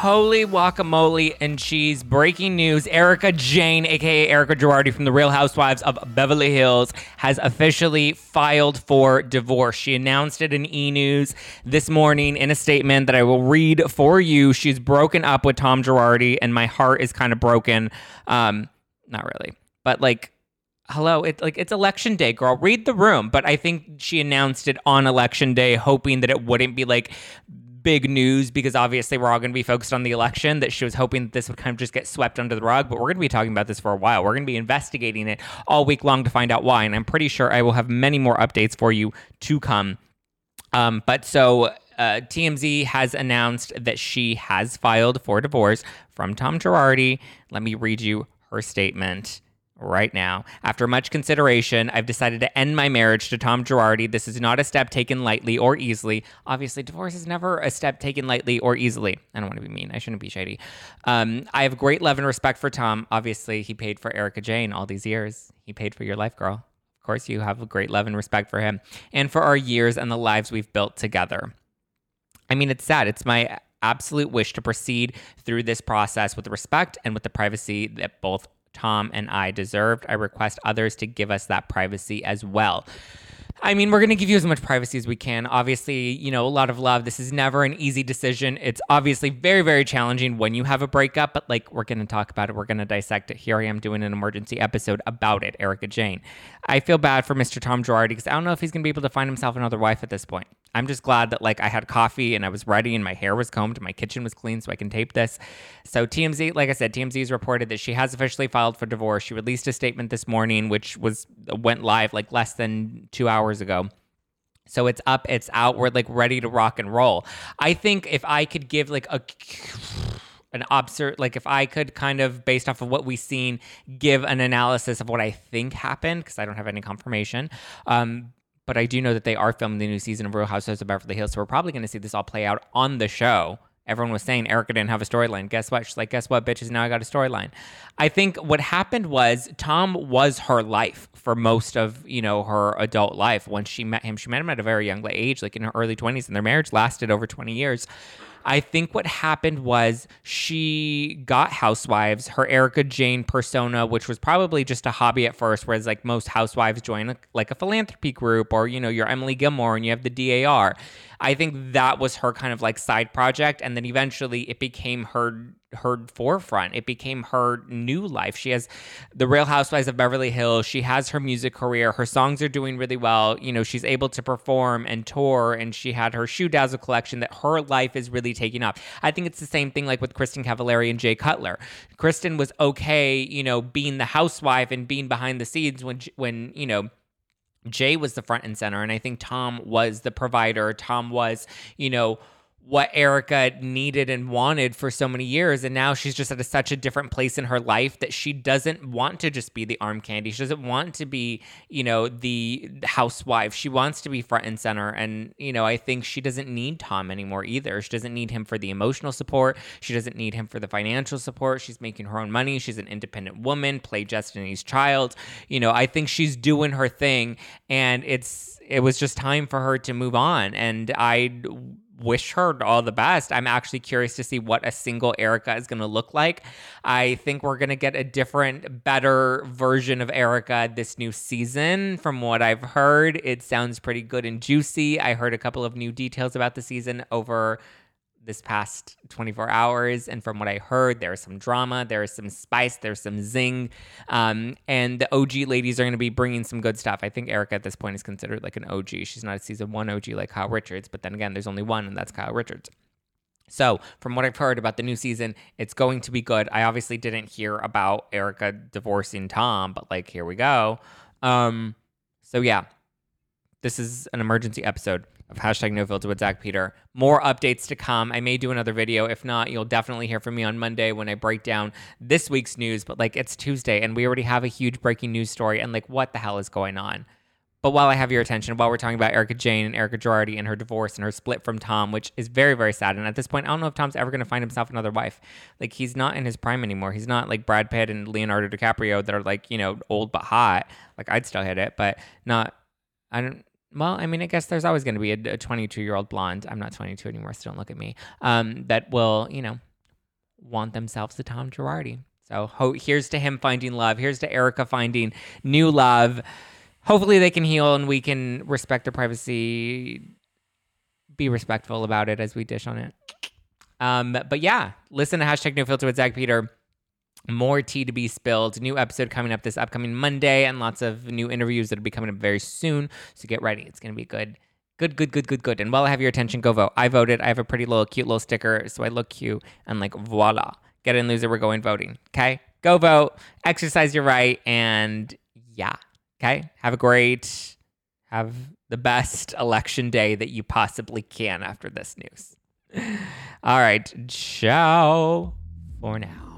Holy guacamole and cheese. Breaking news Erika Jayne, aka Erika Girardi from The Real Housewives of Beverly Hills, has officially filed for divorce. She announced it in e News this morning in a statement that I will read for you. She's broken up with Tom Girardi, and my heart is kind of broken. Um, not really, but like, hello it like it's election day girl read the room but i think she announced it on election day hoping that it wouldn't be like big news because obviously we're all going to be focused on the election that she was hoping that this would kind of just get swept under the rug but we're going to be talking about this for a while. We're going to be investigating it all week long to find out why and i'm pretty sure i will have many more updates for you to come. Um, but so uh, TMZ has announced that she has filed for divorce from Tom Girardi. Let me read you her statement right now. After much consideration, I've decided to end my marriage to Tom Girardi. This is not a step taken lightly or easily. Obviously, divorce is never a step taken lightly or easily. I don't want to be mean. I shouldn't be shady. Um, I have great love and respect for Tom. Obviously, he paid for Erika Jayne all these years. He paid for your life, girl. Of course, you have a great love and respect for him and for our years and the lives we've built together. I mean, it's sad. It's my absolute wish to proceed through this process with respect and with the privacy that both Tom and I deserved. I request others to give us that privacy as well. I mean, we're going to give you as much privacy as we can. Obviously, you know, a lot of love. This is never an easy decision. It's obviously very, very challenging when you have a breakup, but like, we're going to talk about it. We're going to dissect it. Here I am doing an emergency episode about it, Erika Jayne. I feel bad for Mr. Tom Girardi because I don't know if he's going to be able to find himself another wife at this point. I'm just glad that like I had coffee and I was ready and my hair was combed my kitchen was clean so I can tape this. So TMZ, like I said, TMZ has reported that she has officially filed for divorce. She released a statement this morning, which was went live like less than two hours ago. So it's up, it's out. We're like ready to rock and roll. I think if I could give like a an observe like if I could kind of based off of what we've seen give an analysis of what I think happened because I don't have any confirmation. Um, but I do know that they are filming the new season of Real Housewives of Beverly Hills, so we're probably going to see this all play out on the show. Everyone was saying Erika didn't have a storyline. Guess what? She's like, guess what, bitches? Now I got a storyline. I think what happened was Tom was her life for most of you know her adult life. When she met him, she met him at a very young age, like in her early twenties, and their marriage lasted over twenty years. I think what happened was she got Housewives, her Erica Jane persona, which was probably just a hobby at first, whereas like most housewives join a, like a philanthropy group or, you know, you're Emily Gilmore and you have the DAR. I think that was her kind of like side project. And then eventually it became her her forefront. It became her new life. She has the Real Housewives of Beverly Hills. She has her music career. Her songs are doing really well. You know, she's able to perform and tour, and she had her Shoe Dazzle collection that her life is really taking up. I think it's the same thing like with Kristin Cavallari and Jay Cutler. Kristin was okay, you know, being the housewife and being behind the scenes when when you know Jay was the front and center, and I think Tom was the provider. Tom was, you know, what Erika needed and wanted for so many years. And now she's just at a, such a different place in her life that she doesn't want to just be the arm candy. She doesn't want to be, you know, the housewife. She wants to be front and center. And, you know, I think she doesn't need Tom anymore either. She doesn't need him for the emotional support. She doesn't need him for the financial support. She's making her own money. She's an independent woman, play Destiny's Child. You know, I think she's doing her thing. And it's, it was just time for her to move on. And I, wish her all the best. I'm actually curious to see what a single Erika is going to look like. I think we're going to get a different, better version of Erika this new season. From what I've heard, it sounds pretty good and juicy. I heard a couple of new details about the season over this past 24 hours. And from what I heard, there's some drama, there's some spice, there's some zing. Um, and the OG ladies are going to be bringing some good stuff. I think Erika at this point is considered like an OG. She's not a season one OG like Kyle Richards, but then again, there's only one, and that's Kyle Richards. So, from what I've heard about the new season, it's going to be good. I obviously didn't hear about Erika divorcing Tom, but like, here we go. Um, so, yeah, this is an emergency episode of hashtag no filter with Zack Peter. More updates to come. I may do another video. If not, you'll definitely hear from me on Monday when I break down this week's news. But like it's Tuesday and we already have a huge breaking news story. And like, what the hell is going on? But while I have your attention, while we're talking about Erika Jayne and Erika Girardi and her divorce and her split from Tom, which is very, very sad. And at this point, I don't know if Tom's ever going to find himself another wife. Like, he's not in his prime anymore. He's not like Brad Pitt and Leonardo DiCaprio that are like, you know, old but hot. Like, I'd still hit it, but not, I don't, well, I mean, I guess there's always going to be a 22 year old blonde. I'm not 22 anymore, so don't look at me. Um, that will, you know, want themselves a Tom Girardi. So ho- here's to him finding love. Here's to Erika finding new love. Hopefully they can heal and we can respect their privacy. Be respectful about it as we dish on it. Um, but yeah, listen to hashtag no filter with Zack Peter. More tea to be spilled. New episode coming up this upcoming Monday, and lots of new interviews that'll be coming up very soon. So get ready. It's gonna be good. Good, good, good, good, good. And while I have your attention, go vote. I voted. I have a pretty little cute little sticker, so I look cute and like voila. Get in loser, we're going voting. Okay? Go vote, exercise your right, and yeah. Okay? Have a great, have the best election day that you possibly can after this news. All right. Ciao for now.